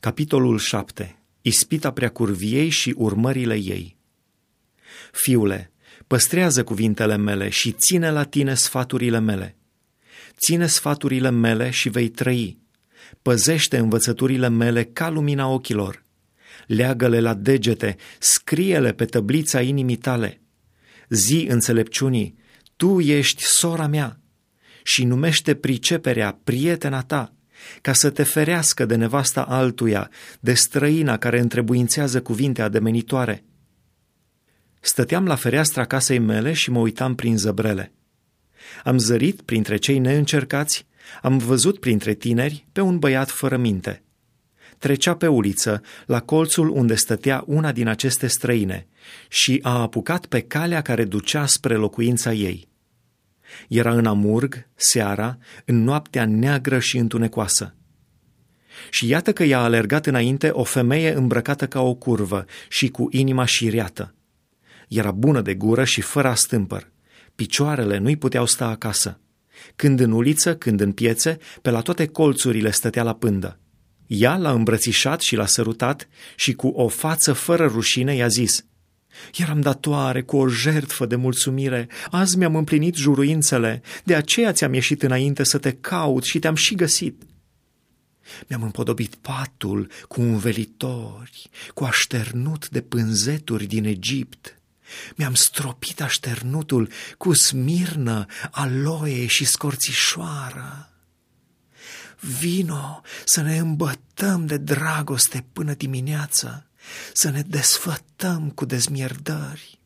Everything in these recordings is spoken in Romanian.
Capitolul 7. Ispita preacurviei și urmările ei. Fiule, păstrează cuvintele mele și ține la tine sfaturile mele. Ține sfaturile mele și vei trăi. Păzește învățăturile mele ca lumina ochilor. Leagă-le la degete, scrie-le pe tăblița inimii tale. Zi înțelepciunii, tu ești sora mea și numește priceperea prietena ta ca să te ferească de nevasta altuia, de străina care întrebuințează cuvinte ademenitoare. Stăteam la fereastra casei mele și mă uitam prin zăbrele. Am zărit printre cei neîncercați, am văzut printre tineri pe un băiat fără minte. Trecea pe uliță, la colțul unde stătea una din aceste străine, și a apucat pe calea care ducea spre locuința ei. Era în amurg, seara, în noaptea neagră și întunecoasă. Și iată că i-a alergat înainte o femeie îmbrăcată ca o curvă și cu inima șiriată. Era bună de gură și fără astâmpăr. Picioarele nu-i puteau sta acasă. Când în uliță, când în piețe, pe la toate colțurile stătea la pândă. Ea l-a îmbrățișat și l-a sărutat și cu o față fără rușine i-a zis – Eram datoare cu o jertfă de mulțumire, azi mi-am împlinit juruințele, de aceea ți-am ieșit înainte să te caut și te-am și găsit. Mi-am împodobit patul cu învelitori, cu așternut de pânzeturi din Egipt. Mi-am stropit așternutul cu smirnă, aloe și scorțișoară. Vino să ne îmbătăm de dragoste până dimineață să ne desfătăm cu dezmierdări.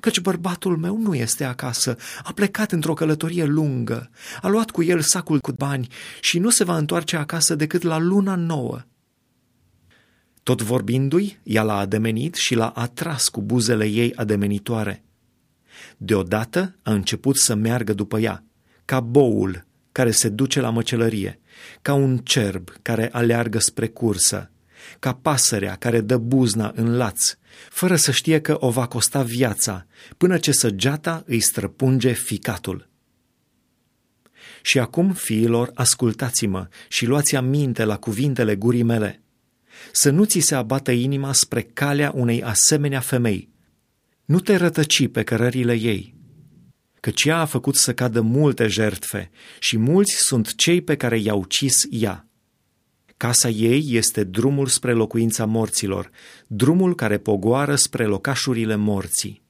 Căci bărbatul meu nu este acasă, a plecat într-o călătorie lungă, a luat cu el sacul cu bani și nu se va întoarce acasă decât la luna nouă. Tot vorbindu-i, ea l-a ademenit și l-a atras cu buzele ei ademenitoare. Deodată a început să meargă după ea, ca boul care se duce la măcelărie, ca un cerb care aleargă spre cursă, ca pasărea care dă buzna în laț, fără să știe că o va costa viața, până ce săgeata îi străpunge ficatul. Și acum, fiilor, ascultați-mă și luați aminte la cuvintele gurii mele. Să nu ți se abată inima spre calea unei asemenea femei. Nu te rătăci pe cărările ei, căci ea a făcut să cadă multe jertfe și mulți sunt cei pe care i-a ucis ea. Casa ei este drumul spre locuința morților, drumul care pogoară spre locașurile morții.